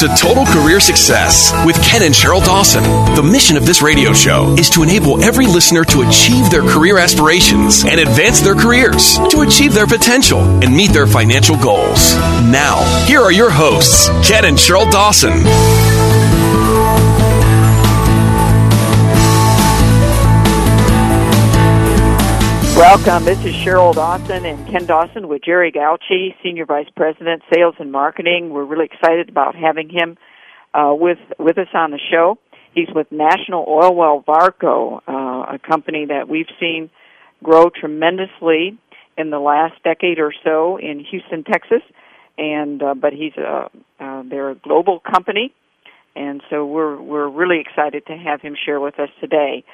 to Total Career Success with Ken and Sheryl Dawson. The mission of this radio show is to enable every listener to achieve their career aspirations and advance their careers, to achieve their potential and meet their financial goals. Now, here are your hosts, Ken and Sheryl Dawson. Welcome. This is Sheryl Dawson and Ken Dawson with Jerry Gauche, Senior Vice President, Sales and Marketing. We're really excited about having him uh, with with us on the show. He's with National Oilwell Varco, uh, a company that we've seen grow tremendously in the last decade or so in Houston, Texas. And uh, but he's a uh, they're a global company, and so we're we're really excited to have him share with us today.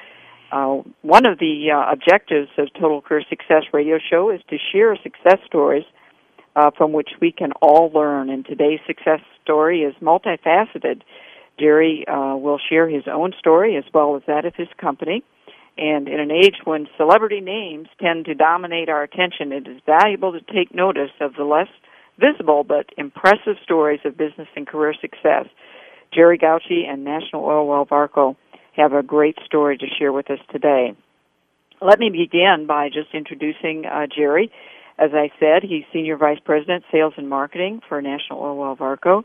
Uh, one of the uh, objectives of Total Career Success Radio Show is to share success stories uh, from which we can all learn. And today's success story is multifaceted. Jerry uh, will share his own story as well as that of his company. And in an age when celebrity names tend to dominate our attention, it is valuable to take notice of the less visible but impressive stories of business and career success. Jerry Gauche and National Oilwell Varco have a great story to share with us today. Let me begin by just introducing uh, Jerry. As I said, he's Senior Vice President, Sales and Marketing for National Oilwell Varco,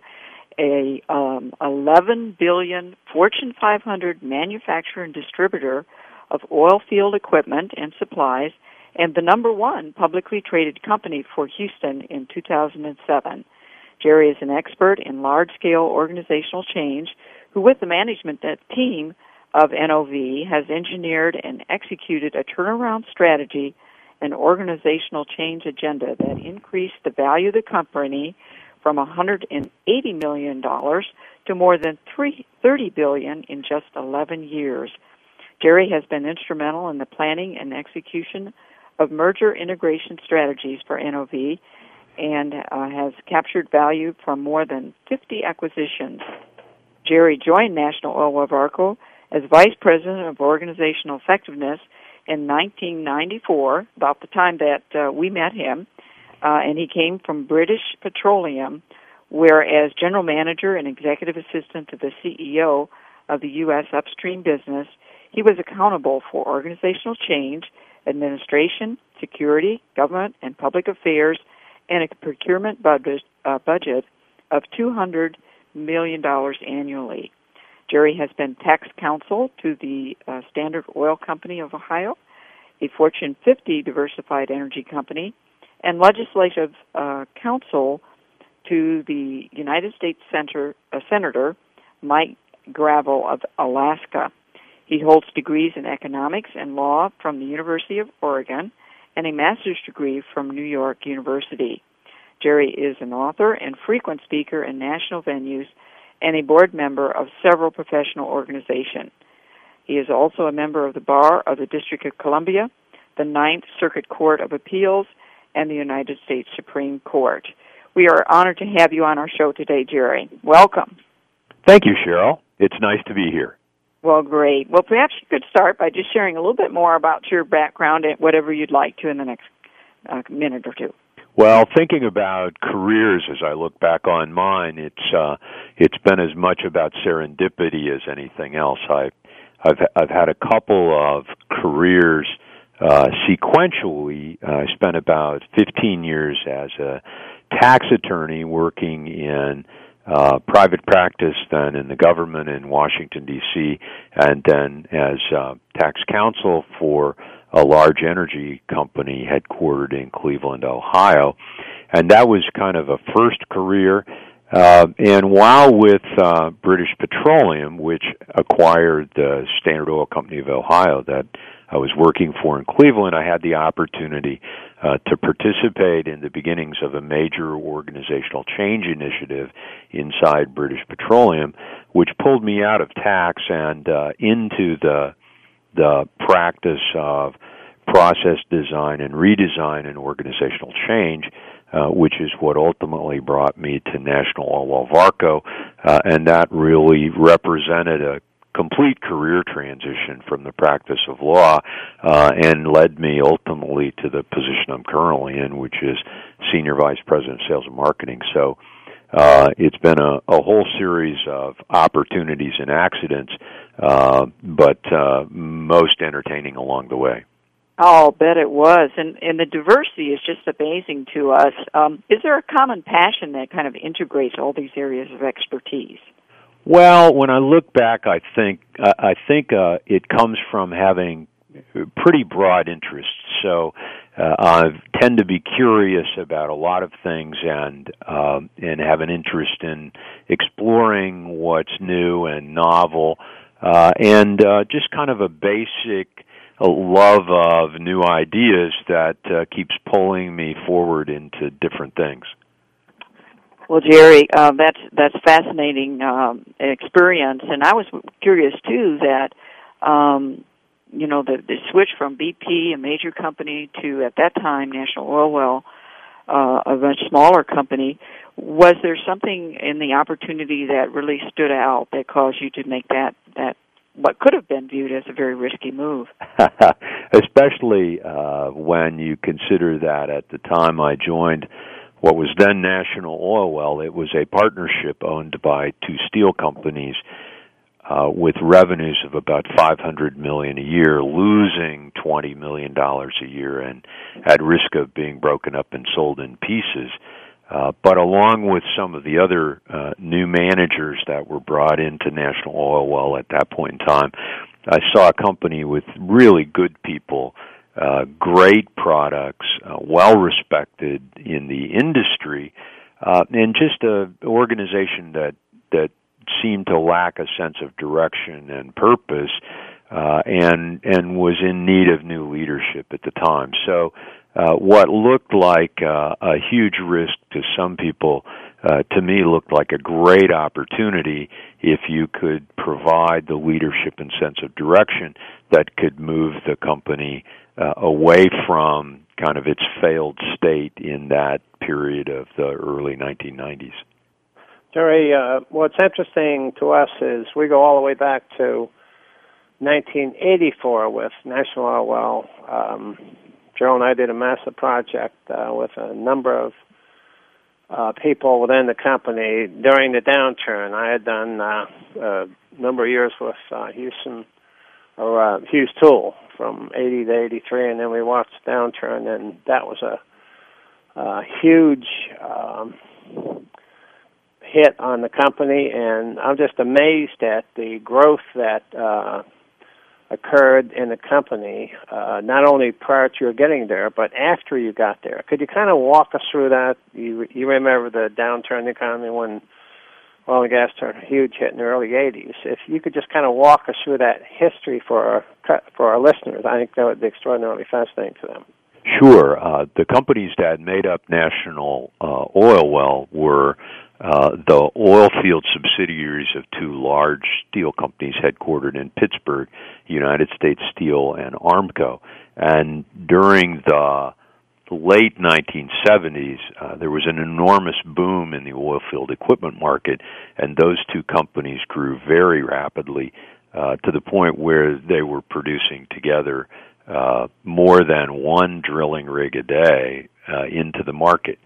a um, 11 billion Fortune 500 manufacturer and distributor of oil field equipment and supplies, and the number one publicly traded company for Houston in 2007. Jerry is an expert in large-scale organizational change who, with the management team, of NOV has engineered and executed a turnaround strategy and organizational change agenda that increased the value of the company from $180 million to more than $30 billion in just 11 years. Jerry has been instrumental in the planning and execution of merger integration strategies for NOV and uh, has captured value from more than 50 acquisitions. Jerry joined National Oilwell Varco as Vice President of Organizational Effectiveness in 1994, about the time that uh, we met him, uh, and he came from British Petroleum, where as General Manager and Executive Assistant to the CEO of the U.S. upstream business, he was accountable for organizational change, administration, security, government and public affairs, and a procurement budget, uh, budget of $200 million annually. Jerry has been tax counsel to the uh, Standard Oil Company of Ohio, a Fortune 50 diversified energy company, and legislative uh, counsel to the United States Center, uh, Senator Mike Gravel of Alaska. He holds degrees in economics and law from the University of Oregon and a master's degree from New York University. Jerry is an author and frequent speaker in national venues and a board member of several professional organizations. He is also a member of the Bar of the District of Columbia, the Ninth Circuit Court of Appeals, and the United States Supreme Court. We are honored to have you on our show today, Jerry. Welcome. Thank you, Sheryl. It's nice to be here. Well, great. Well, perhaps you could start by just sharing a little bit more about your background and whatever you'd like to in the next uh, minute or two. Well, thinking about careers as I look back on mine, it's uh, it's been as much about serendipity as anything else. I, I've I've had a couple of careers uh, sequentially. I spent about 15 years as a tax attorney working in uh, private practice, then in the government in Washington D.C., and then as uh, tax counsel for a large energy company headquartered in Cleveland, Ohio. And that was kind of a first career. Uh, and while with uh, British Petroleum, which acquired the Standard Oil Company of Ohio that I was working for in Cleveland, I had the opportunity uh, to participate in the beginnings of a major organizational change initiative inside British Petroleum, which pulled me out of tax and uh, into the the practice of process design and redesign and organizational change, uh, which is what ultimately brought me to National Oil Varco, uh, and that really represented a complete career transition from the practice of law uh, and led me ultimately to the position I'm currently in, which is Senior Vice President of Sales and Marketing. So uh, it's been a, a whole series of opportunities and accidents, uh, but uh, most entertaining along the way. I'll bet it was, and and the diversity is just amazing to us. Um, is there a common passion that kind of integrates all these areas of expertise? Well, when I look back, I think I think uh, it comes from having pretty broad interests. So uh, I tend to be curious about a lot of things and um, and have an interest in exploring what's new and novel, uh, and uh, just kind of a basic love of new ideas that uh, keeps pulling me forward into different things. Well, Jerry, uh, that's that's fascinating um, experience, and I was curious too that um, you know the, the switch from BP, a major company, to at that time National Oilwell, uh, a much smaller company. Was there something in the opportunity that really stood out that caused you to make that that what could have been viewed as a very risky move? Especially uh, when you consider that at the time I joined what was then National Oilwell, it was a partnership owned by two steel companies uh, with revenues of about 500 million a year, losing 20 million dollars a year, and at risk of being broken up and sold in pieces. Uh, but along with some of the other uh, new managers that were brought into National Oilwell at that point in time, I saw a company with really good people, uh, great products, uh, well respected in the industry, uh, and just an organization that that seemed to lack a sense of direction and purpose, uh, and and was in need of new leadership at the time. So, uh, what looked like uh, a huge risk to some people, uh, to me looked like a great opportunity if you could provide the leadership and sense of direction that could move the company uh, away from kind of its failed state in that period of the early 1990s. Jerry, uh, what's interesting to us is we go all the way back to 1984 with National Oilwell. Um, Joe and I did a massive project uh, with a number of uh, people within the company during the downturn. I had done uh, a number of years with uh, Houston or uh, Hughes Tool from 80 to 83, and then we watched the downturn, and that was a, a huge. Um, hit on the company, and I'm just amazed at the growth that uh, occurred in the company, uh, not only prior to your getting there, but after you got there. Could you kind of walk us through that? You you remember the downturn in the economy when oil and gas took a huge hit in the early 80s. If you could just kind of walk us through that history for our, for our listeners, I think that would be extraordinarily fascinating to them. Sure. Uh, the companies that made up National uh, Oilwell were uh, the oil field subsidiaries of two large steel companies headquartered in Pittsburgh, United States Steel and Armco. And during the late 1970s, uh, there was an enormous boom in the oil field equipment market, and those two companies grew very rapidly uh, to the point where they were producing together uh, more than one drilling rig a day uh, into the market.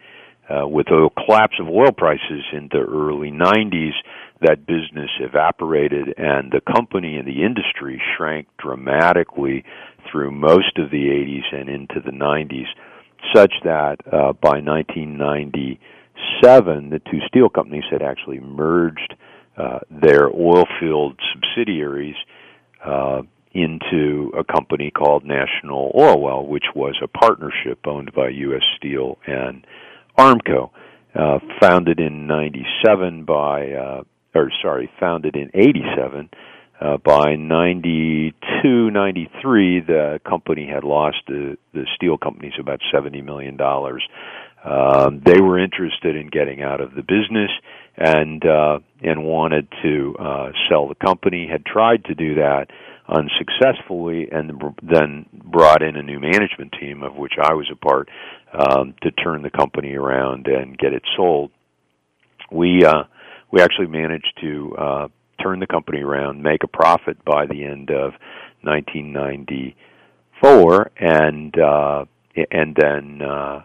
Uh, with the collapse of oil prices in the early 90s, that business evaporated and the company and the industry shrank dramatically through most of the 80s and into the 90s, such that uh, by 1997, the two steel companies had actually merged uh, their oil field subsidiaries uh, into a company called National Oilwell, which was a partnership owned by U.S. Steel and Armco, uh, founded in '97 by, uh, or sorry, founded in '87. Uh, by 92, 93, the company had lost the, the steel companies about $70 million. Um, they were interested in getting out of the business and, uh, and wanted to, uh, sell the company, had tried to do that, unsuccessfully and then brought in a new management team of which I was a part um, to turn the company around and get it sold. We uh, we actually managed to uh, turn the company around, make a profit by the end of 1994, and uh, and then uh,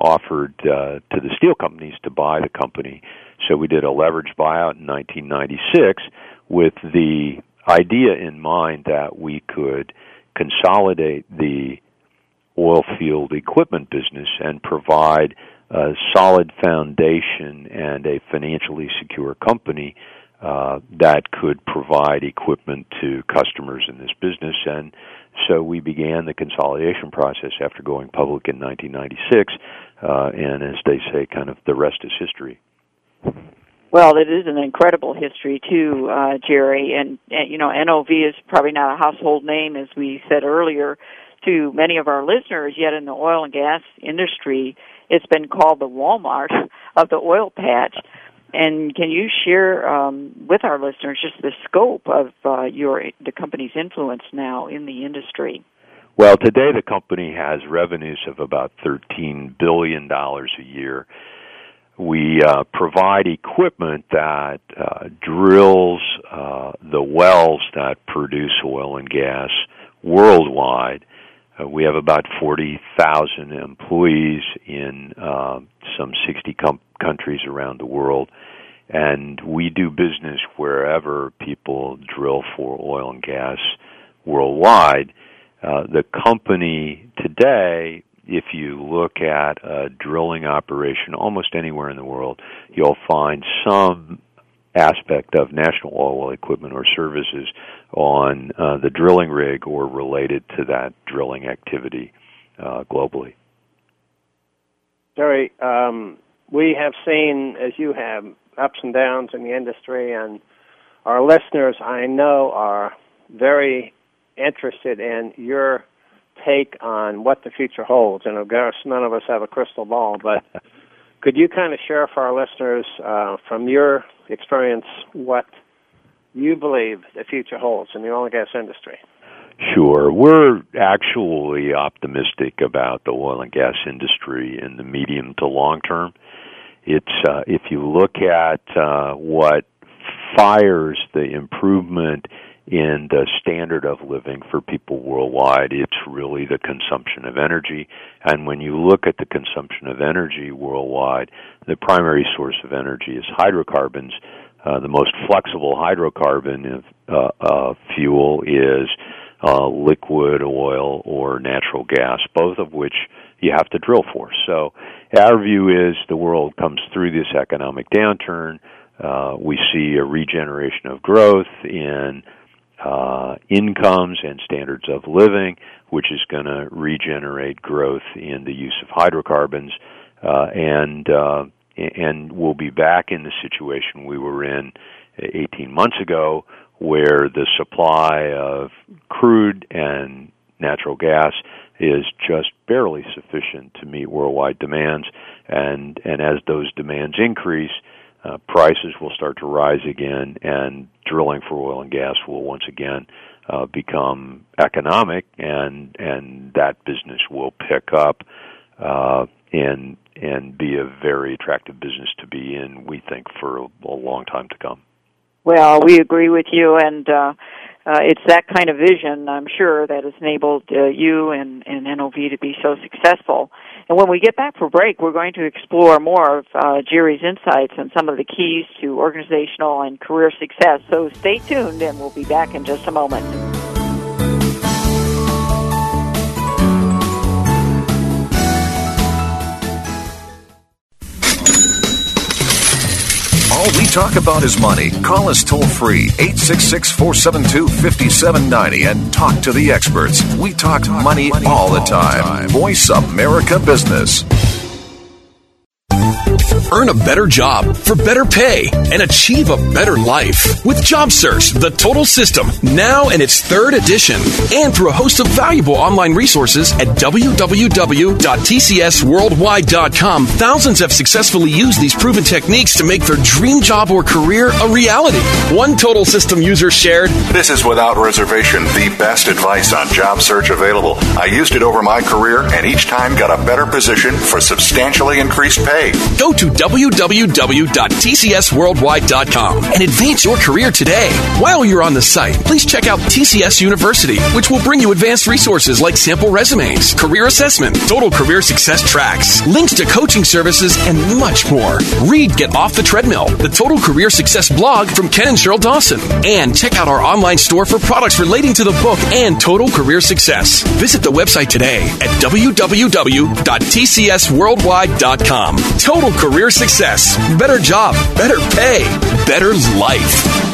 offered uh, to the steel companies to buy the company. So we did a leverage buyout in 1996 with the idea in mind that we could consolidate the oil field equipment business and provide a solid foundation and a financially secure company uh, that could provide equipment to customers in this business. And so we began the consolidation process after going public in 1996. Uh, and as they say, kind of the rest is history. Well, it is an incredible history too, uh, Jerry. And, and you know, NOV is probably not a household name, as we said earlier, to many of our listeners. Yet in the oil and gas industry, it's been called the Walmart of the oil patch. And can you share um, with our listeners just the scope of uh, your the company's influence now in the industry? Well, today the company has revenues of about thirteen billion dollars a year. We uh, provide equipment that uh, drills uh, the wells that produce oil and gas worldwide. Uh, we have about 40,000 employees in uh, some 60 com- countries around the world, and we do business wherever people drill for oil and gas worldwide. Uh, the company today, if you look at a drilling operation almost anywhere in the world, you'll find some aspect of national oil equipment or services on uh, the drilling rig or related to that drilling activity uh, globally. Jerry, um, we have seen, as you have, ups and downs in the industry, and our listeners, I know, are very interested in your take on what the future holds. And of course, none of us have a crystal ball, but could you kind of share for our listeners, uh, from your experience, what you believe the future holds in the oil and gas industry? Sure. We're actually optimistic about the oil and gas industry in the medium to long term. It's uh, if you look at uh, what fires the improvement in the standard of living for people worldwide, it's really the consumption of energy. And when you look at the consumption of energy worldwide, the primary source of energy is hydrocarbons. Uh, the most flexible hydrocarbon uh, uh, fuel is uh, liquid oil or natural gas, both of which you have to drill for. So, our view is the world comes through this economic downturn. Uh, we see a regeneration of growth in uh, incomes and standards of living, which is going to regenerate growth in the use of hydrocarbons, uh, and uh, and we'll be back in the situation we were in 18 months ago, where the supply of crude and natural gas is just barely sufficient to meet worldwide demands, and and as those demands increase, uh, prices will start to rise again, and drilling for oil and gas will once again uh, become economic, and and that business will pick up uh, and and be a very attractive business to be in. We think for a, a long time to come. Well, we agree with you, and uh, uh, it's that kind of vision, I'm sure, that has enabled uh, you and, and NOV to be so successful. And when we get back for break, we're going to explore more of uh, Jerry's insights and some of the keys to organizational and career success. So stay tuned, and we'll be back in just a moment. All we talk about is money. Call us toll free 866 472 5790 and talk to the experts. We talk money all the time. Voice America Business. Earn a better job for better pay and achieve a better life with Job Search, the total system, now in its third edition, and through a host of valuable online resources at www.tcsworldwide.com. Thousands have successfully used these proven techniques to make their dream job or career a reality. One total system user shared This is without reservation the best advice on job search available. I used it over my career and each time got a better position for substantially increased pay. Go to www.tcsworldwide.com and advance your career today. While you're on the site, please check out TCS University, which will bring you advanced resources like sample resumes, career assessment, total career success tracks, links to coaching services, and much more. Read Get Off the Treadmill, the Total Career Success blog from Ken and Sheryl Dawson, and check out our online store for products relating to the book and total career success. Visit the website today at www.tcsworldwide.com. Total career success, better job, better pay, better life.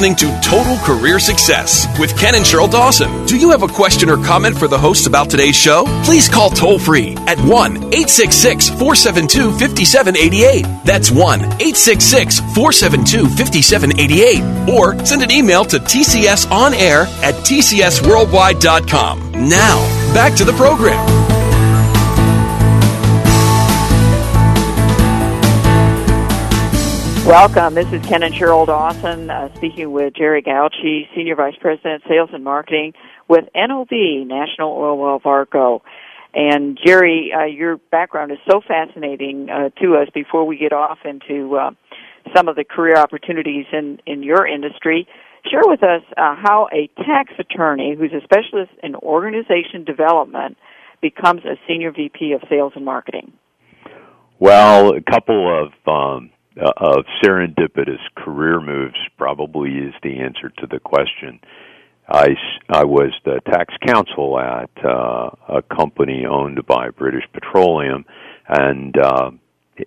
Listening to Total Career Success with Ken and Sheryl Dawson. Do you have a question or comment for the hosts about today's show? Please call toll free at 1 866 472 5788. That's 1 866 472 5788. Or send an email to tcsonair at tcsworldwide.com. Now, back to the program. Welcome. This is Ken and Sheryl Dawson uh, speaking with Jerry Gauche, Senior Vice President, Sales and Marketing with NOV, National Oilwell Varco. And Jerry, uh, your background is so fascinating uh, to us before we get off into uh, some of the career opportunities in, in your industry. Share with us uh, how a tax attorney who's a specialist in organization development becomes a Senior VP of Sales and Marketing. Well, a couple of um, uh, of serendipitous career moves probably is the answer to the question. I, I was the tax counsel at uh, a company owned by British Petroleum, and uh,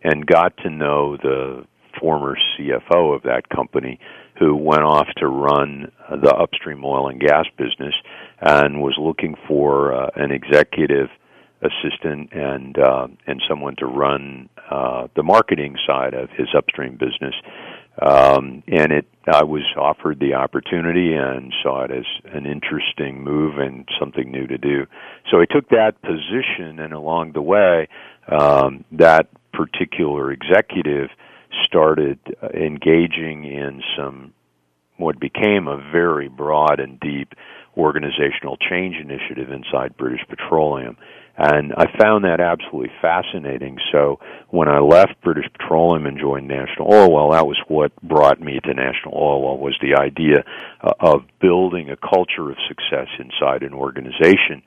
and got to know the former CFO of that company, who went off to run the upstream oil and gas business, and was looking for uh, an executive assistant and uh, and someone to run uh, the marketing side of his upstream business. Um, and it, I was offered the opportunity and saw it as an interesting move and something new to do. So I took that position, and along the way, um, that particular executive started engaging in some what became a very broad and deep organizational change initiative inside British Petroleum. And I found that absolutely fascinating. So when I left British Petroleum and joined National Oilwell, that was what brought me to National Oilwell was the idea uh, of building a culture of success inside an organization.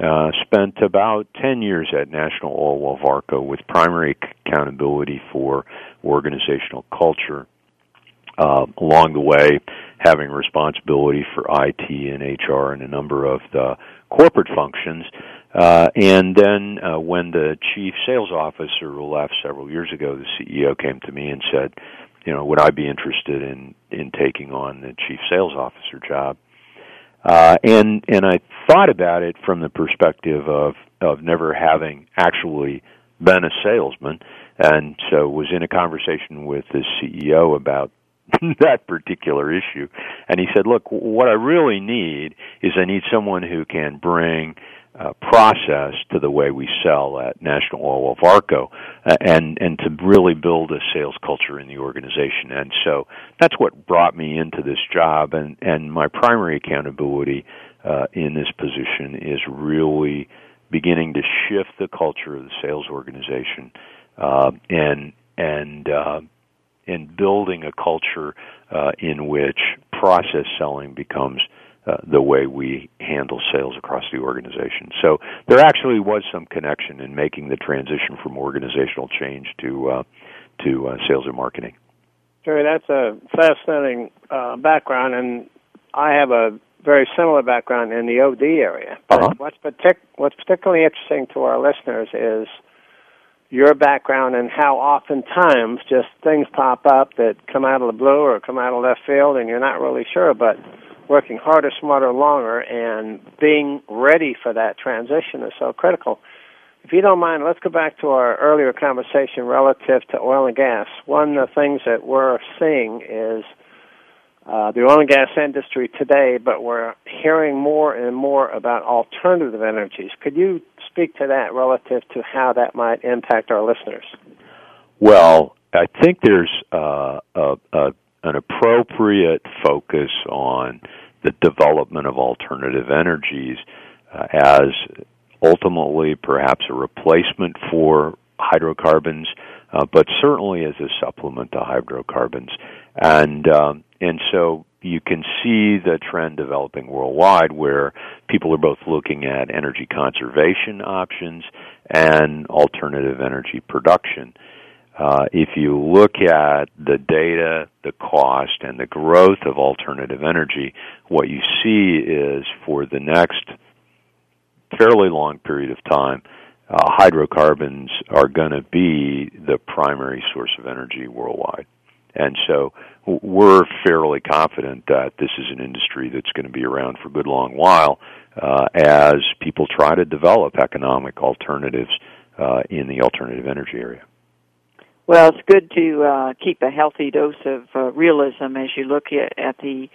Uh, spent about 10 years at National Oilwell Varco with primary accountability for organizational culture. Uh, along the way, having responsibility for IT and HR and a number of the corporate functions. Uh, and then uh, when the chief sales officer left several years ago, the CEO came to me and said, you know, would I be interested in in taking on the chief sales officer job? Uh, and and I thought about it from the perspective of of never having actually been a salesman, and so was in a conversation with the CEO about that particular issue. And he said, "Look, what I really need is I need someone who can bring uh, process to the way we sell at National Oilwell Varco, uh, and and to really build a sales culture in the organization. And so that's what brought me into this job. And and my primary accountability uh, in this position is really beginning to shift the culture of the sales organization, uh, and and uh, and building a culture uh, in which process selling becomes uh, the way we handle sales across the organization. So there actually was some connection in making the transition from organizational change to uh, to uh, sales and marketing. Jerry, that's a fascinating uh, background, and I have a very similar background in the OD area. But uh-huh. what's, partic- what's particularly interesting to our listeners is your background and how oftentimes just things pop up that come out of the blue or come out of left field, and you're not really sure. But working harder, smarter, longer, and being ready for that transition is so critical. If you don't mind, let's go back to our earlier conversation relative to oil and gas. One of the things that we're seeing is uh, the oil and gas industry today, but we're hearing more and more about alternative energies. Could you speak to that relative to how that might impact our listeners? Well, I think there's uh, a, a, an appropriate focus on the development of alternative energies uh, as ultimately perhaps a replacement for hydrocarbons, uh, but certainly as a supplement to hydrocarbons. And um, and so you can see the trend developing worldwide where people are both looking at energy conservation options and alternative energy production. Uh, if you look at the data, the cost, and the growth of alternative energy, what you see is for the next fairly long period of time, uh, hydrocarbons are going to be the primary source of energy worldwide. And so we're fairly confident that this is an industry that's going to be around for a good long while uh, as people try to develop economic alternatives uh, in the alternative energy area. Well, it's good to uh, keep a healthy dose of uh, realism as you look at, at the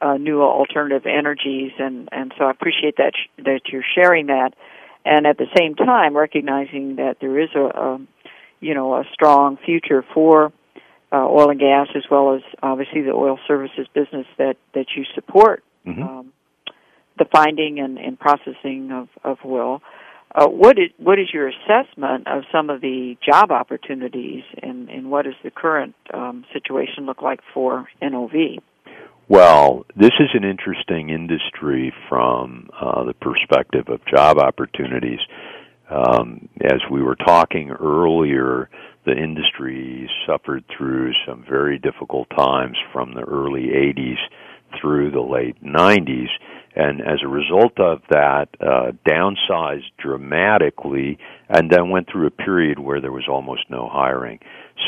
uh, new alternative energies, and and so I appreciate that sh- that you're sharing that, and at the same time recognizing that there is a, a you know a strong future for uh, oil and gas, as well as obviously the oil services business that that you support, mm-hmm. um, the finding and, and processing of of oil. Uh, what is what is your assessment of some of the job opportunities, and, and what does the current um, situation look like for NOV? Well, this is an interesting industry from uh, the perspective of job opportunities. Um, as we were talking earlier, the industry suffered through some very difficult times from the early 80s through the late 90s, and as a result of that, uh, downsized dramatically, and then went through a period where there was almost no hiring.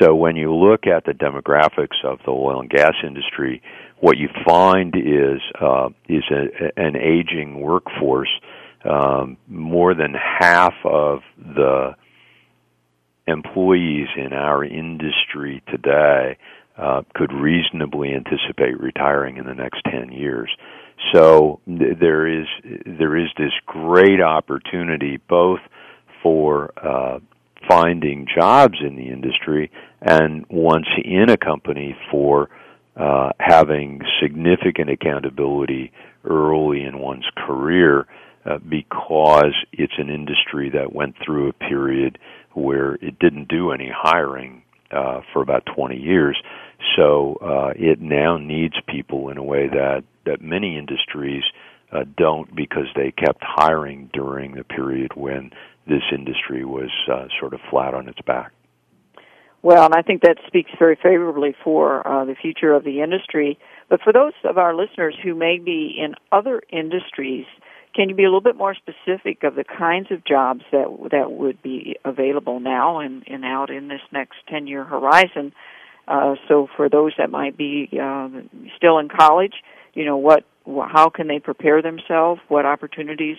So when you look at the demographics of the oil and gas industry, what you find is uh, is a, an aging workforce. Um, more than half of the employees in our industry today uh, could reasonably anticipate retiring in the next 10 years. So th- there is there is this great opportunity both for uh, finding jobs in the industry and once in a company for uh, having significant accountability early in one's career uh, because it's an industry that went through a period where it didn't do any hiring uh, for about 20 years. So uh, it now needs people in a way that that many industries uh, don't because they kept hiring during the period when this industry was uh, sort of flat on its back. Well, and I think that speaks very favorably for uh, the future of the industry. But for those of our listeners who may be in other industries can you be a little bit more specific of the kinds of jobs that that would be available now and, and out in this next 10 year horizon? Uh, so for those that might be uh, still in college, you know, what, how can they prepare themselves? What opportunities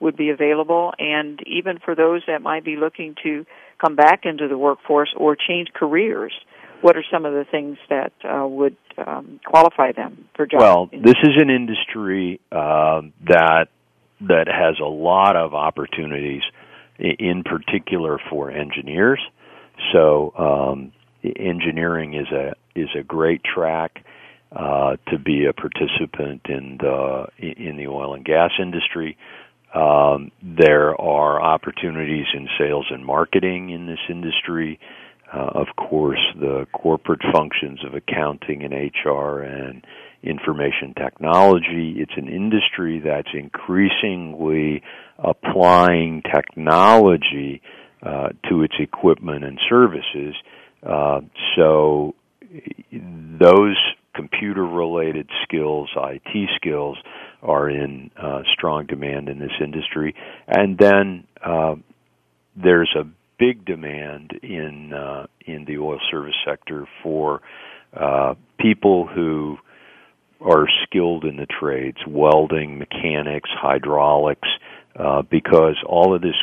would be available? And even for those that might be looking to come back into the workforce or change careers, what are some of the things that uh, would um, qualify them for jobs? Well, this is an industry uh, that that has a lot of opportunities, in particular for engineers. So um, engineering is a is a great track uh, to be a participant in the in the oil and gas industry. Um, there are opportunities in sales and marketing in this industry. Uh, of course, the corporate functions of accounting and HR and information technology. It's an industry that's increasingly applying technology uh, to its equipment and services. Uh, so those computer related skills, IT skills, are in uh, strong demand in this industry. And then uh, there's a big demand in uh, in the oil service sector for uh, people who are skilled in the trades, welding, mechanics, hydraulics, uh, because all of this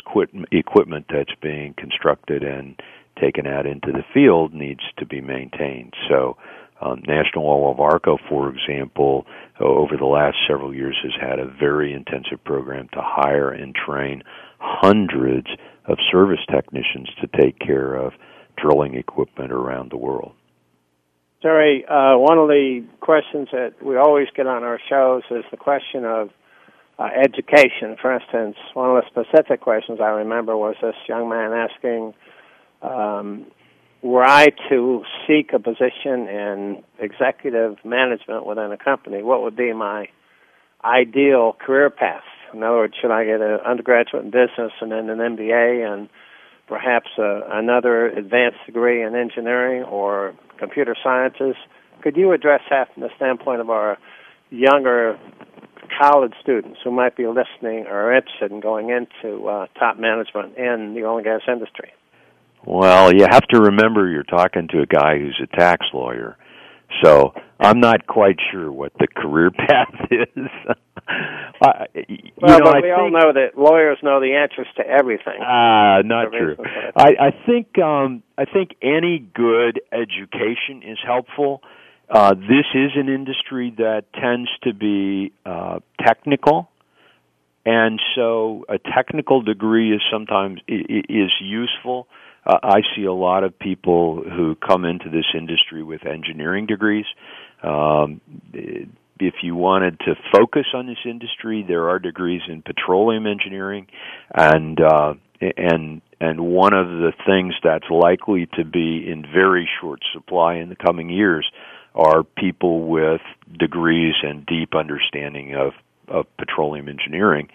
equipment that's being constructed and taken out into the field needs to be maintained. So, um, National Oilwell Varco, for example, over the last several years has had a very intensive program to hire and train hundreds of service technicians to take care of drilling equipment around the world. Jerry, uh, one of the questions that we always get on our shows is the question of uh, education. For instance, one of the specific questions I remember was this young man asking, um, were I to seek a position in executive management within a company, what would be my ideal career path? In other words, should I get an undergraduate in business and then an MBA and perhaps uh, another advanced degree in engineering or computer sciences. Could you address that from the standpoint of our younger college students who might be listening or interested in going into uh, top management in the oil and gas industry? Well, you have to remember you're talking to a guy who's a tax lawyer. So I'm not quite sure what the career path is. uh, well, know, but I we think, all know that lawyers know the answers to everything. Ah, uh, not true. I, I think um, I think any good education is helpful. Uh, this is an industry that tends to be uh, technical, and so a technical degree is sometimes is useful uh, I see a lot of people who come into this industry with engineering degrees. Um, if you wanted to focus on this industry, there are degrees in petroleum engineering, and uh, and and one of the things that's likely to be in very short supply in the coming years are people with degrees and deep understanding of of petroleum engineering.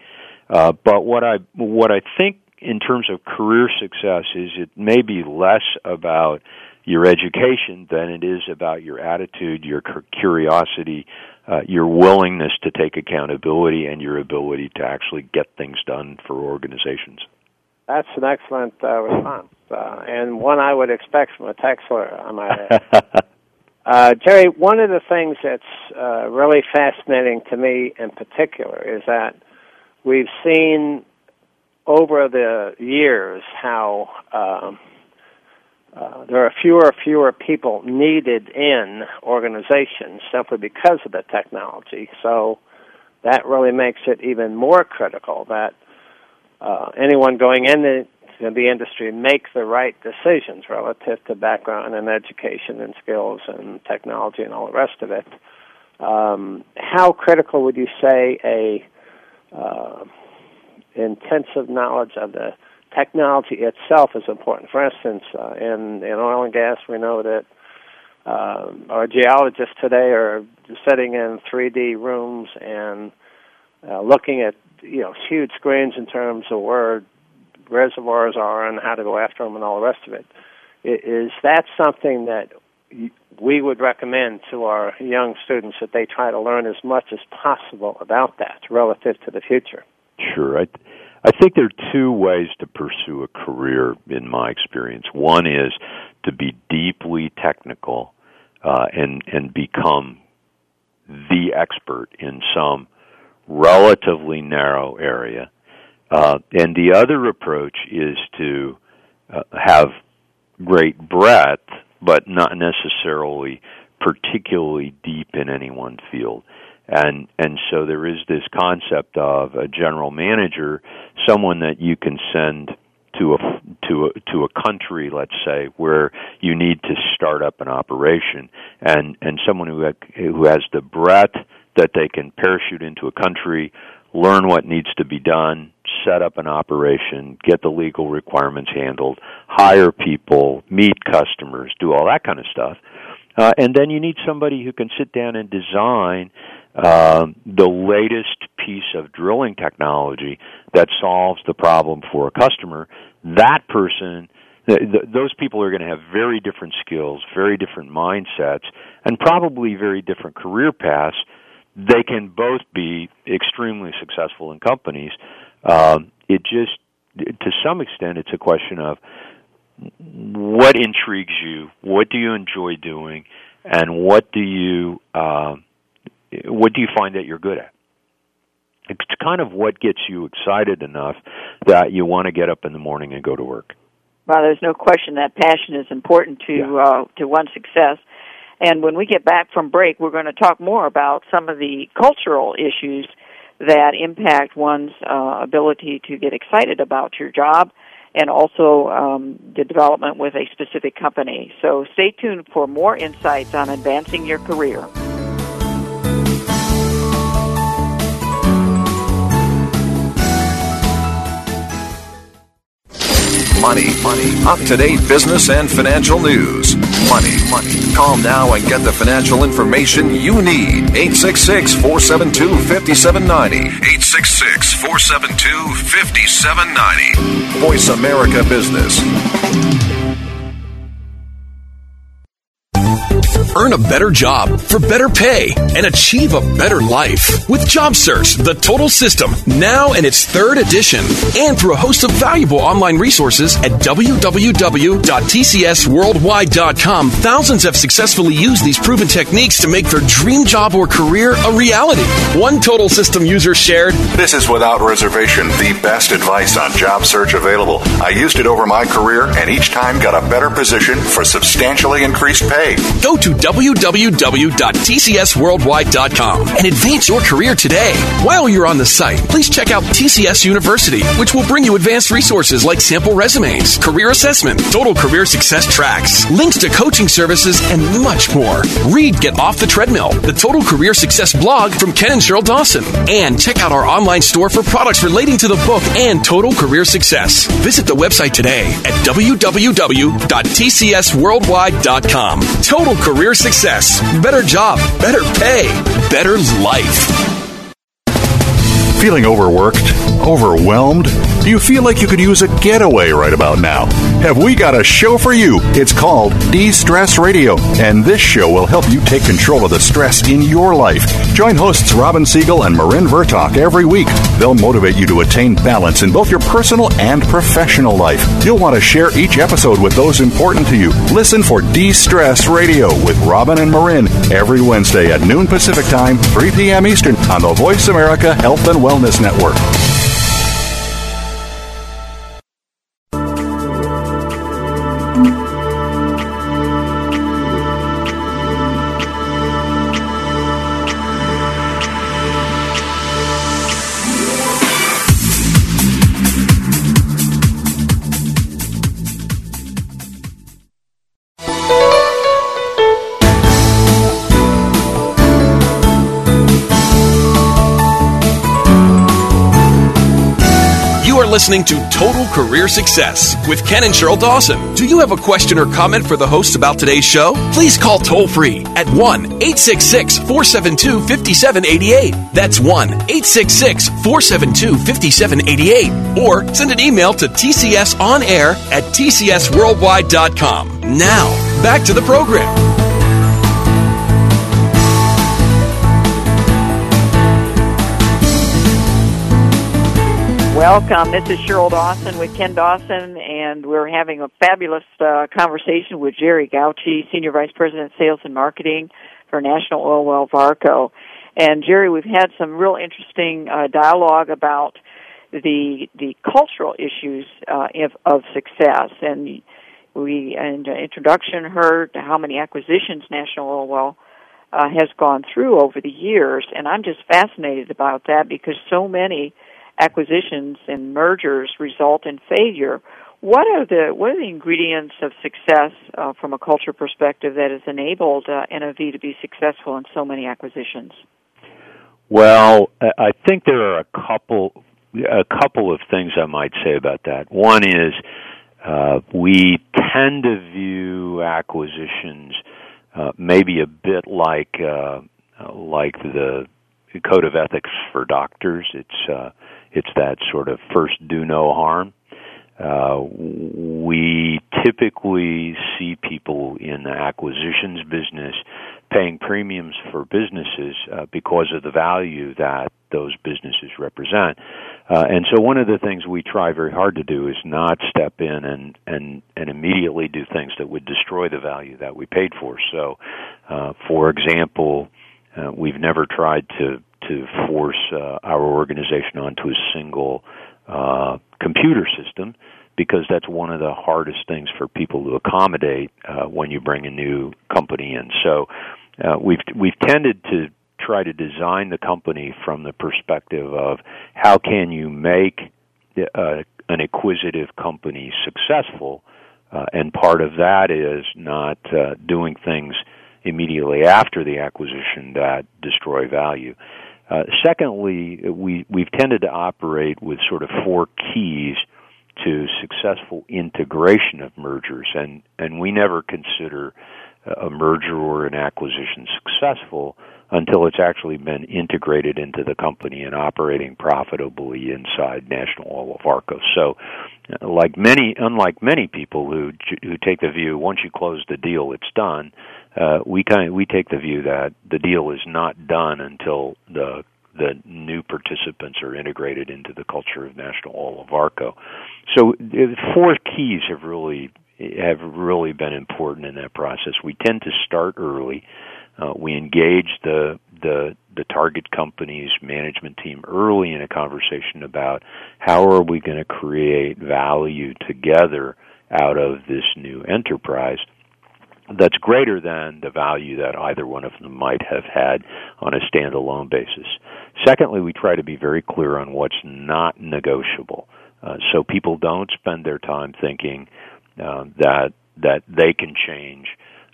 Uh, but what I what I think in terms of career success is it may be less about your education than it is about your attitude, your curiosity, uh, your willingness to take accountability, and your ability to actually get things done for organizations. That's an excellent uh, response, uh, and one I would expect from a tax lawyer. I might add. Uh, Jerry, one of the things that's uh, really fascinating to me in particular is that we've seen over the years how um, uh, there are fewer and fewer people needed in organizations simply because of the technology. So that really makes it even more critical that uh, anyone going into the industry make the right decisions relative to background and education and skills and technology and all the rest of it. Um, how critical would you say a uh, intensive knowledge of the technology itself is important. For instance, uh, in in oil and gas, we know that uh, our geologists today are sitting in 3D rooms and uh, looking at you know huge screens in terms of where reservoirs are and how to go after them and all the rest of it. Is that something that we would recommend to our young students that they try to learn as much as possible about that relative to the future? Sure. I, I think there are two ways to pursue a career in my experience. One is to be deeply technical uh, and and become the expert in some relatively narrow area. Uh, and the other approach is to uh, have great breadth, but not necessarily particularly deep in any one field and and so there is this concept of a general manager, someone that you can send to a to a to a country, let's say, where you need to start up an operation, and and someone who who has the breadth that they can parachute into a country, learn what needs to be done, set up an operation, get the legal requirements handled, hire people, meet customers, do all that kind of stuff. Uh, and then you need somebody who can sit down and design uh, the latest piece of drilling technology that solves the problem for a customer. That person those people are going to have very different skills, very different mindsets, and probably very different career paths. They can both be extremely successful in companies. Um, it just, to some extent, it's a question of what intrigues you, what do you enjoy doing, and what do you uh, what do you find that you're good at. It's kind of what gets you excited enough that you want to get up in the morning and go to work. Well, there's no question that passion is important to yeah. uh, to one's success. And when we get back from break, we're going to talk more about some of the cultural issues that impact one's uh, ability to get excited about your job and also um, the development with a specific company. So stay tuned for more insights on advancing your career. Money, money, up to date business and financial news. Money, money. Call now and get the financial information you need. 866 472 5790. 866 472 5790. Voice America Business. Earn a better job for better pay and achieve a better life with Job Search, the total system, now in its third edition, and through a host of valuable online resources at www.tcsworldwide.com. Thousands have successfully used these proven techniques to make their dream job or career a reality. One total system user shared This is without reservation the best advice on job search available. I used it over my career and each time got a better position for substantially increased pay. Go to www.tcsworldwide.com and advance your career today. While you're on the site, please check out TCS University, which will bring you advanced resources like sample resumes, career assessment, total career success tracks, links to coaching services, and much more. Read Get Off the Treadmill, the Total Career Success blog from Ken and Sheryl Dawson, and check out our online store for products relating to the book and total career success. Visit the website today at www.tcsworldwide.com. Total career success, better job, better pay, better life. Feeling overworked? Overwhelmed? Do you feel like you could use a getaway right about now? Have we got a show for you? It's called De Stress Radio, and this show will help you take control of the stress in your life. Join hosts Robin Siegel and Marin Vertok every week. They'll motivate you to attain balance in both your personal and professional life. You'll want to share each episode with those important to you. Listen for De Stress Radio with Robin and Marin every Wednesday at noon Pacific Time, 3 p.m. Eastern on the Voice America Health and Wellness Network. Listening to Total Career Success with Ken and Sheryl Dawson. Do you have a question or comment for the hosts about today's show? Please call toll free at 1 866 472 5788. That's 1 866 472 5788. Or send an email to tcsonair at tcsworldwide.com. Now, back to the program. Welcome. This is Sheryl Dawson with Ken Dawson, and we're having a fabulous uh, conversation with Jerry Gauche, Senior Vice President, Sales and Marketing for National Oilwell Varco. And Jerry, we've had some real interesting uh, dialogue about the the cultural issues uh, of, of success, and we in introduction heard how many acquisitions National Oilwell uh, has gone through over the years, and I'm just fascinated about that because so many acquisitions and mergers result in failure. What are the what are the ingredients of success uh, from a culture perspective that has enabled uh, NOV to be successful in so many acquisitions? Well, I think there are a couple a couple of things I might say about that. One is uh, we tend to view acquisitions uh, maybe a bit like uh, like the code of ethics for doctors. It's uh, it's that sort of first do no harm. Uh, we typically see people in the acquisitions business paying premiums for businesses uh, because of the value that those businesses represent. Uh, and so one of the things we try very hard to do is not step in and, and, and immediately do things that would destroy the value that we paid for. So, uh, for example, uh, we've never tried to, to force uh, our organization onto a single uh, computer system because that's one of the hardest things for people to accommodate uh, when you bring a new company in. So uh, we've we've tended to try to design the company from the perspective of how can you make uh, an acquisitive company successful, uh, and part of that is not uh, doing things immediately after the acquisition that destroy value. Uh, secondly, we we've tended to operate with sort of four keys to successful integration of mergers, and and we never consider a merger or an acquisition successful until it's actually been integrated into the company and operating profitably inside National Oilwell. So, like many, unlike many people who who take the view once you close the deal, it's done. Uh, we kind of, we take the view that the deal is not done until the the new participants are integrated into the culture of National Oilwell Varco. So, four keys have really have really been important in that process. We tend to start early. Uh, we engage the the the target company's management team early in a conversation about how are we going to create value together out of this new enterprise that's greater than the value that either one of them might have had on a standalone basis. Secondly, we try to be very clear on what's not negotiable. Uh, so people don't spend their time thinking, uh, that that they can change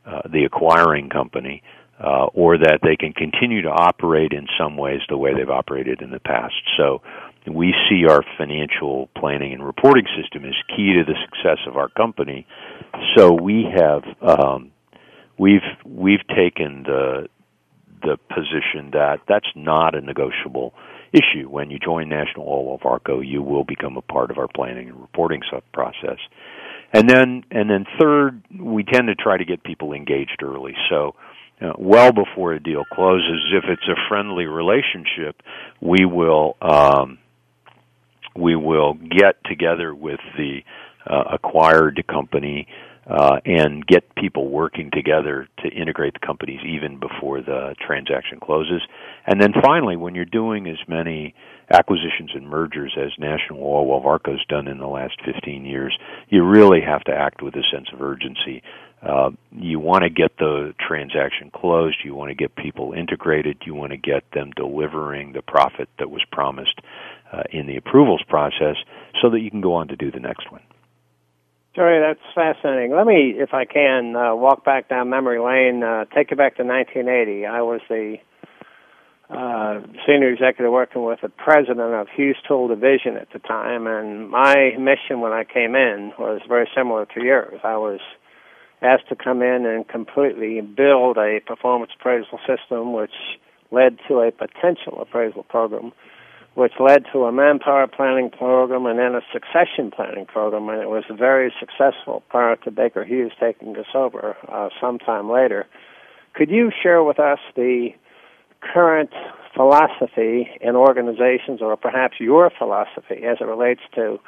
uh, the acquiring company, uh, or that they can continue to operate in some ways the way they've operated in the past. So we see our financial planning and reporting system as key to the success of our company. So we have um, we've we've taken the the position that that's not a negotiable issue. When you join National Oilwell Varco, you will become a part of our planning and reporting process. And then, and then third, we tend to try to get people engaged early. So, uh, well before a deal closes, if it's a friendly relationship, we will um, we will get together with the uh, acquired company uh, and get people working together to integrate the companies even before the transaction closes. And then finally, when you're doing as many acquisitions and mergers as National Oilwell Varco's done in the last 15 years, you really have to act with a sense of urgency. Uh, you want to get the transaction closed. You want to get people integrated. You want to get them delivering the profit that was promised uh, in the approvals process so that you can go on to do the next one. Jerry, that's fascinating. Let me, if I can, uh, walk back down memory lane, uh, take you back to 1980. I was the uh, senior executive working with the president of Hughes Tool Division at the time, and my mission when I came in was very similar to yours. I was asked to come in and completely build a performance appraisal system, which led to a potential appraisal program, which led to a manpower planning program and then a succession planning program, and it was very successful prior to Baker Hughes taking us over uh, sometime later. Could you share with us the current philosophy in organizations, or perhaps your philosophy as it relates to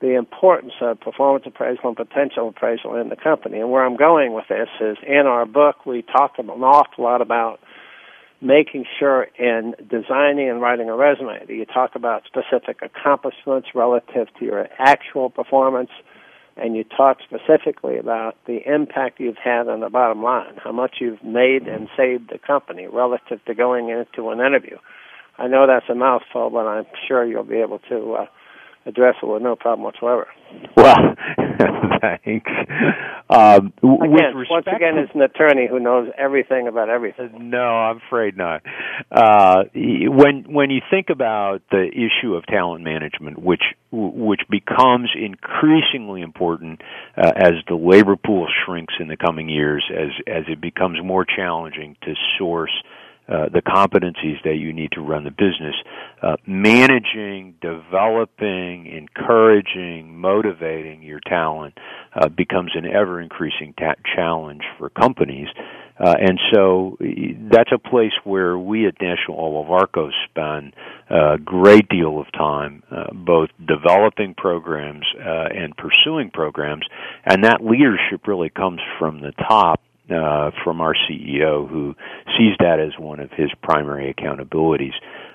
the importance of performance appraisal and potential appraisal in the company. And where I'm going with this is in our book, we talk an awful lot about making sure in designing and writing a resume that you talk about specific accomplishments relative to your actual performance and you talk specifically about the impact you've had on the bottom line, how much you've made and saved the company relative to going into an interview. I know that's a mouthful, but I'm sure you'll be able to uh, address it with no problem whatsoever. Well, thanks. Um, again, once again, as an attorney who knows everything about everything. No, I'm afraid not. Uh, when when you think about the issue of talent management, which which becomes increasingly important uh, as the labor pool shrinks in the coming years, as as it becomes more challenging to source uh, the competencies that you need to run the business. Uh, managing, developing, encouraging, motivating your talent uh, becomes an ever increasing ta- challenge for companies. Uh, and so that's a place where we at National Oilwell Varco spend a great deal of time, uh, both developing programs uh, and pursuing programs. And that leadership really comes from the top uh, from our CEO, who sees that as one of his primary accountabilities.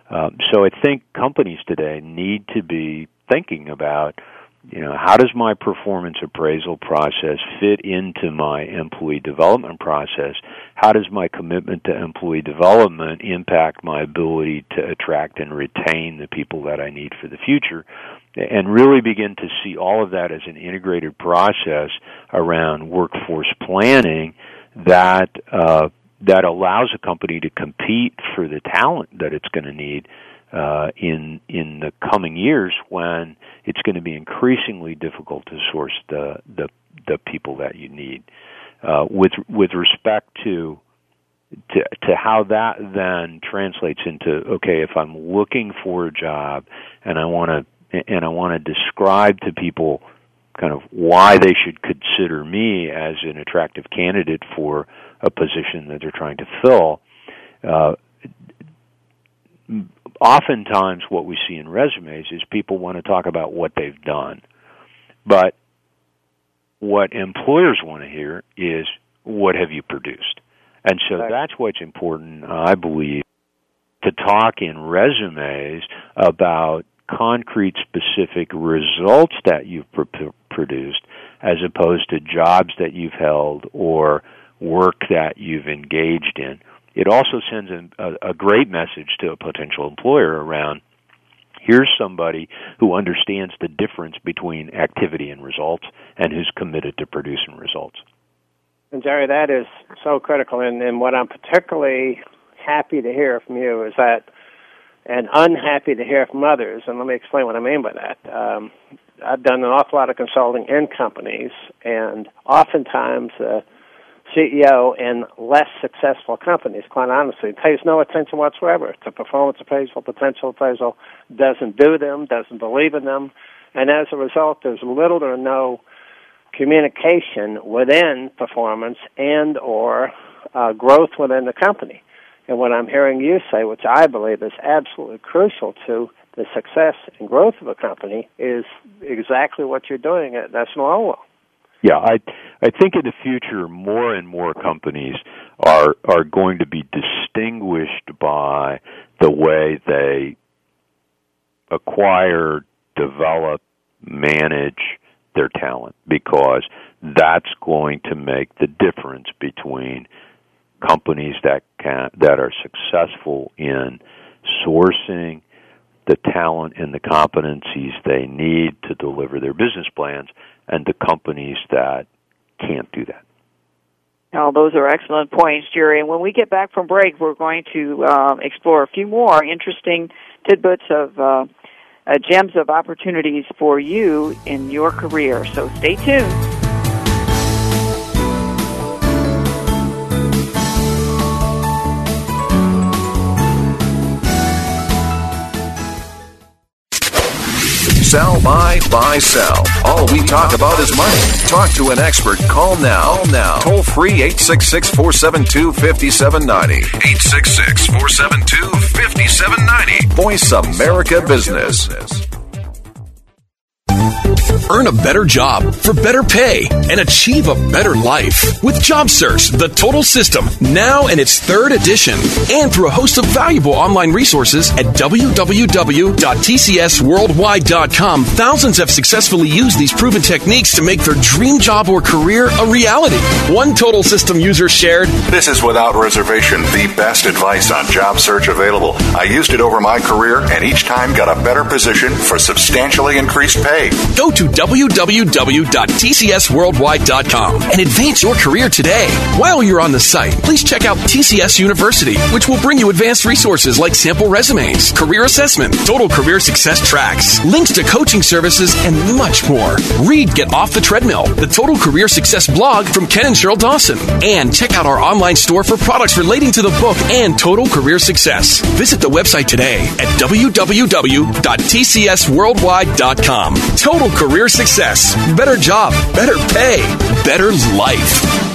Um, so I think companies today need to be thinking about, you know, how does my performance appraisal process fit into my employee development process? How does my commitment to employee development impact my ability to attract and retain the people that I need for the future? And really begin to see all of that as an integrated process around workforce planning that uh, that allows a company to compete for the talent that it's going to need uh, in in the coming years when it's going to be increasingly difficult to source the the, the people that you need. Uh, with with respect to, to to how that then translates into okay, if I'm looking for a job and I want to and I want to describe to people kind of why they should consider me as an attractive candidate for a position that they're trying to fill. Uh, oftentimes, what we see in resumes is people want to talk about what they've done, but what employers want to hear is what have you produced. And so that's what's important, I believe, to talk in resumes about concrete, specific results that you've produced as opposed to jobs that you've held or work that you've engaged in. It also sends a, a great message to a potential employer around here's somebody who understands the difference between activity and results and who's committed to producing results. And Jerry, that is so critical. And, and what I'm particularly happy to hear from you is that, and unhappy to hear from others. And let me explain what I mean by that. Um, I've done an awful lot of consulting in companies, and oftentimes the CEO in less successful companies, quite honestly, pays no attention whatsoever to performance appraisal, potential appraisal, doesn't do them, doesn't believe in them, and as a result, there's little or no communication within performance and or uh, growth within the company. And what I'm hearing you say, which I believe is absolutely crucial to the success and growth of a company, is exactly what you're doing at National Oil. Yeah, I I think in the future more and more companies are are going to be distinguished by the way they acquire, develop, manage their talent because that's going to make the difference between companies that can that are successful in sourcing the talent and the competencies they need to deliver their business plans and the companies that can't do that. Oh, those are excellent points, Jerry. And when we get back from break, we're going to uh, explore a few more interesting tidbits of uh, uh, gems of opportunities for you in your career. So stay tuned. Sell, buy, buy, sell. All we talk about is money. Talk to an expert. Call now. Now. Toll free 866 472 5790. 866 472 5790. Voice America Business. Earn a better job for better pay and achieve a better life with Job Search, the total system, now in its third edition, and through a host of valuable online resources at www.tcsworldwide.com. Thousands have successfully used these proven techniques to make their dream job or career a reality. One total system user shared This is without reservation the best advice on job search available. I used it over my career and each time got a better position for substantially increased pay. Go to www.tcsworldwide.com and advance your career today. While you're on the site, please check out TCS University, which will bring you advanced resources like sample resumes, career assessment, total career success tracks, links to coaching services, and much more. Read Get Off the Treadmill, the Total Career Success blog from Ken and Sheryl Dawson, and check out our online store for products relating to the book and total career success. Visit the website today at www.tcsworldwide.com. Total career success. Better job, better pay, better life.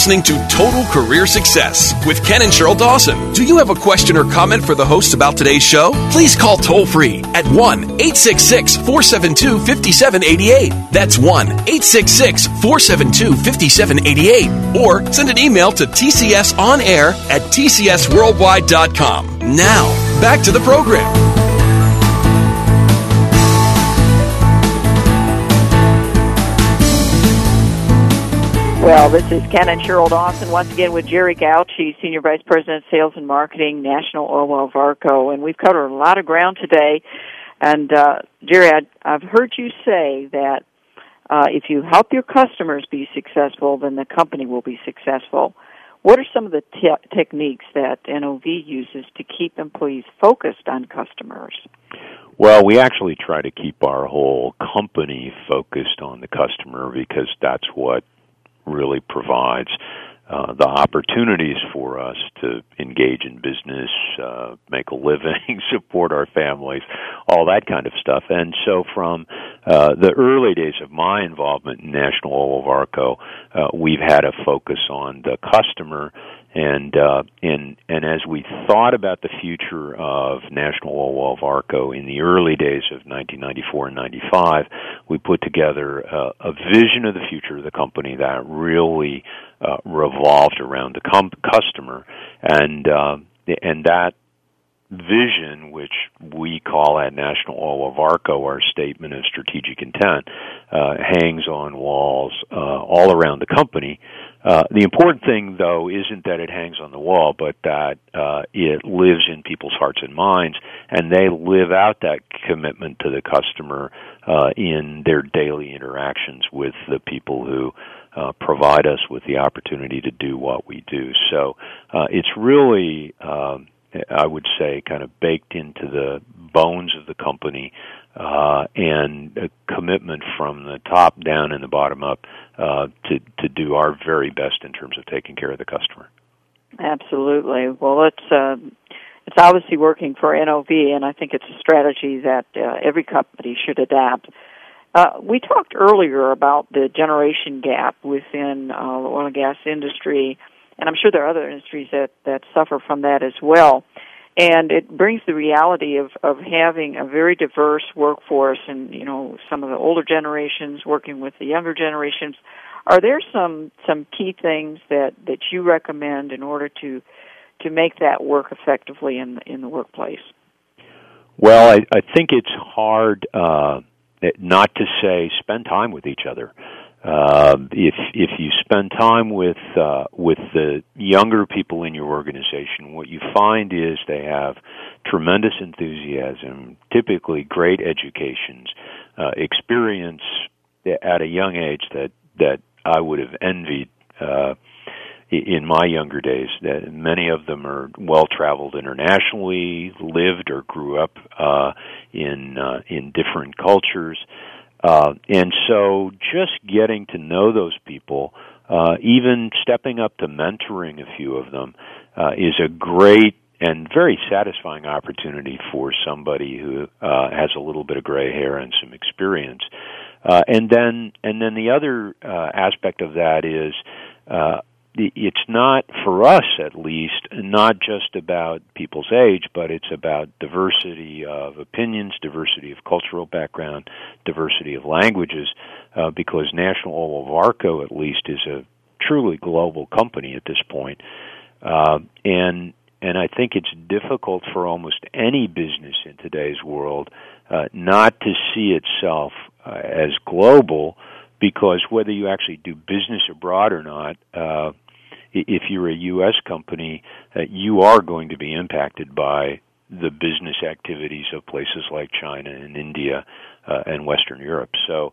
Listening to Total Career Success with Ken and Sheryl Dawson. Do you have a question or comment for the hosts about today's show? Please call toll free at 1 866 472 5788. That's 1 866 472 5788. Or send an email to tcsonair at tcsworldwide.com. Now, back to the program. Well, this is Ken and Sheryl Dawson once again with Jerry Gauche, Senior Vice President, Sales and Marketing, National Oil Oilwell Varco, and we've covered a lot of ground today. And uh, Jerry, I, have heard you say that uh, if you help your customers be successful, then the company will be successful. What are some of the te- techniques that NOV uses to keep employees focused on customers? Well, we actually try to keep our whole company focused on the customer because that's what really provides uh, the opportunities for us to engage in business, uh, make a living, support our families, all that kind of stuff. And so, from uh, the early days of my involvement in National Oil Varco, uh, we've had a focus on the customer and uh, and and as we thought about the future of National Oil Oilwell Varco in the early days of 1994 and 95, we put together uh, a vision of the future of the company that really uh, revolved around the com- customer, and uh, and that vision, which we call at National Oil Varco our statement of strategic intent, uh, hangs on walls uh, all around the company. Uh, the important thing, though, isn't that it hangs on the wall, but that uh, it lives in people's hearts and minds, and they live out that commitment to the customer uh, in their daily interactions with the people who uh, provide us with the opportunity to do what we do. So uh, it's really, um, I would say, kind of baked into the bones of the company uh, and a commitment from the top down and the bottom up uh, to to do our very best in terms of taking care of the customer. Absolutely. Well, it's uh, it's obviously working for NOV, and I think it's a strategy that uh, every company should adapt. Uh, we talked earlier about the generation gap within uh, the oil and gas industry, and I'm sure there are other industries that that suffer from that as well and it brings the reality of of having a very diverse workforce and you know some of the older generations working with the younger generations. Are there some some key things that that you recommend in order to to make that work effectively in in the workplace? Well i i think it's hard uh not to say spend time with each other uh, if if you spend time with uh, with the younger people in your organization, what you find is they have tremendous enthusiasm, typically great educations, uh, experience at a young age that that I would have envied uh, in my younger days. That many of them are well traveled internationally, lived or grew up uh, in uh, in different cultures, uh, and so just getting to know those people, uh, even stepping up to mentoring a few of them, uh, is a great and very satisfying opportunity for somebody who uh, has a little bit of gray hair and some experience. Uh, and then, and then the other uh, aspect of that is uh, it's not for us at least not just about people's age but it's about diversity of opinions diversity of cultural background diversity of languages uh, because national oil at least is a truly global company at this point. Uh, and and I think it's difficult for almost any business in today's world uh, not to see itself uh, as global because whether you actually do business abroad or not, uh, if you're a U.S. company, uh, you are going to be impacted by the business activities of places like China and India uh, and Western Europe. So,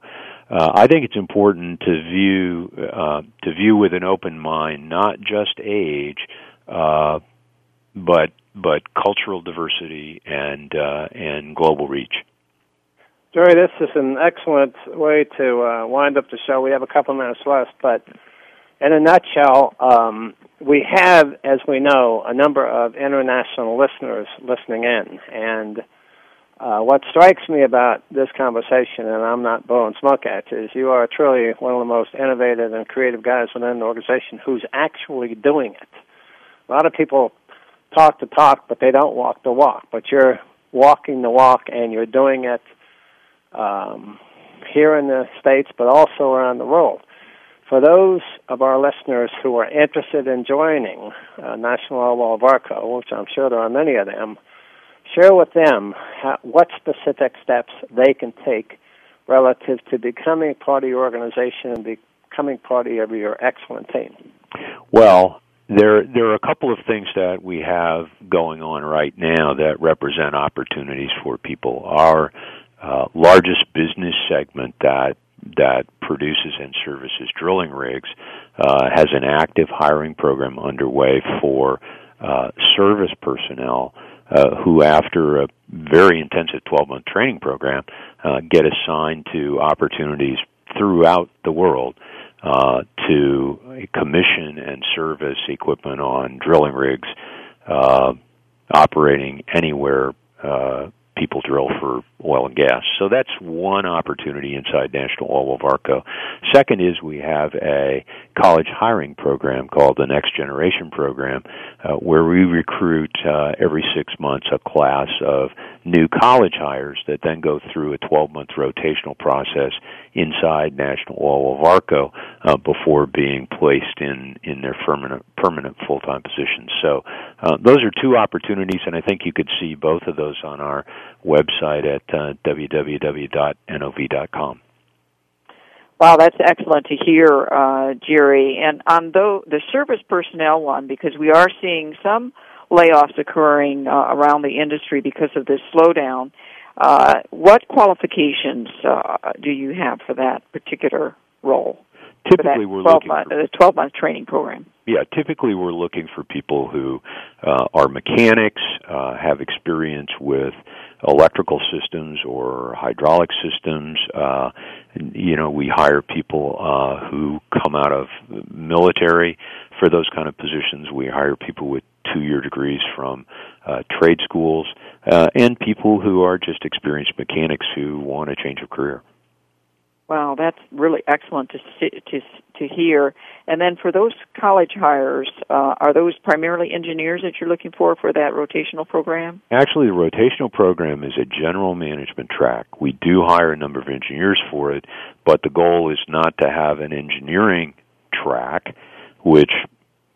uh, I think it's important to view uh, to view with an open mind, not just age, uh, but but cultural diversity and uh, and global reach. Jerry, this is an excellent way to uh, wind up the show. We have a couple minutes left, but in a nutshell, um, we have, as we know, a number of international listeners listening in. And uh, what strikes me about this conversation, and I'm not blowing smoke at you, is you are truly one of the most innovative and creative guys within the organization who's actually doing it. A lot of people talk the talk, but they don't walk the walk. But you're walking the walk, and you're doing it – um, here in the States, but also around the world. For those of our listeners who are interested in joining uh, National of Arco, which I'm sure there are many of them, share with them how, what specific steps they can take relative to becoming part of your organization and becoming part of your excellent team. Well, there there are a couple of things that we have going on right now that represent opportunities for people. Our uh, largest business segment that that produces and services drilling rigs uh, has an active hiring program underway for uh, service personnel uh, who, after a very intensive 12-month training program, uh, get assigned to opportunities throughout the world uh, to commission and service equipment on drilling rigs uh, operating anywhere people drill for oil and gas. So that's one opportunity inside National Oilwell Varco. Second is we have a college hiring program called the Next Generation Program, uh, where we recruit uh, every six months a class of new college hires that then go through a 12 month rotational process inside National Oilwell Varco uh, before being placed in, in their permanent, permanent full time positions. So uh, those are two opportunities, and I think you could see both of those on our website at uh, www.nov.com. Wow, that's excellent to hear, uh, Jerry. And on the, the service personnel one, because we are seeing some layoffs occurring uh, around the industry because of this slowdown, uh, what qualifications uh, do you have for that particular role? Typically, we're looking month, for, a 12 month training program. Yeah, typically we're looking for people who uh, are mechanics, uh, have experience with electrical systems or hydraulic systems. Uh, you know, we hire people uh, who come out of military for those kind of positions. We hire people with two-year degrees from uh, trade schools, uh, and people who are just experienced mechanics who want a change of career. Wow, that's really excellent to see, to to hear. And then for those college hires, uh, are those primarily engineers that you're looking for for that rotational program? Actually, the rotational program is a general management track. We do hire a number of engineers for it, but the goal is not to have an engineering track, which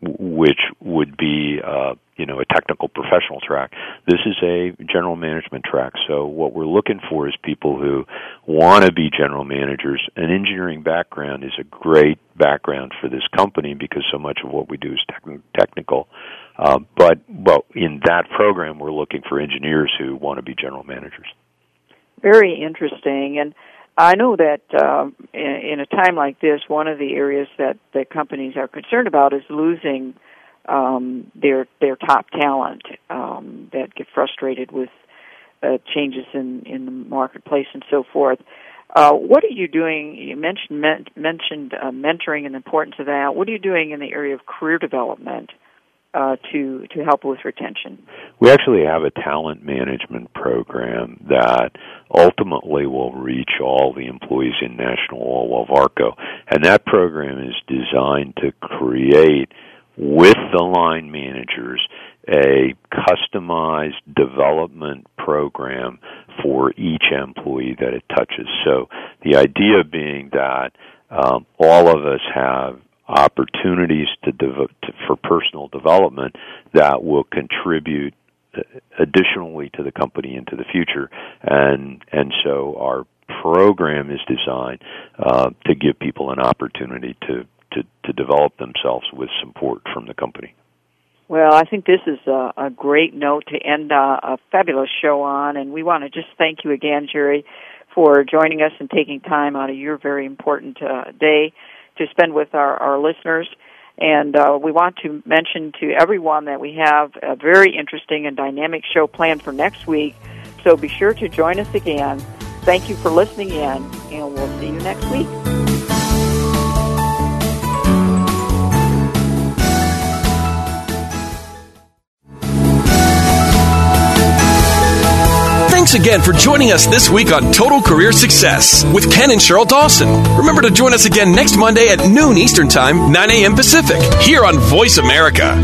which would be uh, you know a technical professional track. This is a general management track. So what we're looking for is people who want to be general managers. An engineering background is a great background for this company because so much of what we do is techn- technical. Uh, but well, in that program, we're looking for engineers who want to be general managers. Very interesting, and I know that uh, in, in a time like this, one of the areas that that companies are concerned about is losing um, their their top talent um, that get frustrated with uh, changes in in the marketplace and so forth. Uh, what are you doing? You mentioned men- mentioned uh, mentoring and the importance of that. What are you doing in the area of career development uh, to to help with retention? We actually have a talent management program that ultimately will reach all the employees in National Oilwell Varco, and that program is designed to create with the line managers a customized development program for each employee that it touches. So the idea being that um, all of us have opportunities to, to, for personal development that will contribute uh, additionally to the company into the future. And and so our program is designed uh, to give people an opportunity to to, to develop themselves with support from the company. Well, I think this is a, a great note to end uh, a fabulous show on, and we want to just thank you again, Jerry, for joining us and taking time out of your very important uh, day to spend with our, our listeners. And uh, we want to mention to everyone that we have a very interesting and dynamic show planned for next week. So be sure to join us again. Thank you for listening in, and we'll see you next week. Thanks again for joining us this week on Total Career Success with Ken and Sheryl Dawson. Remember to join us again next Monday at noon Eastern Time, 9 a.m. Pacific, here on Voice America.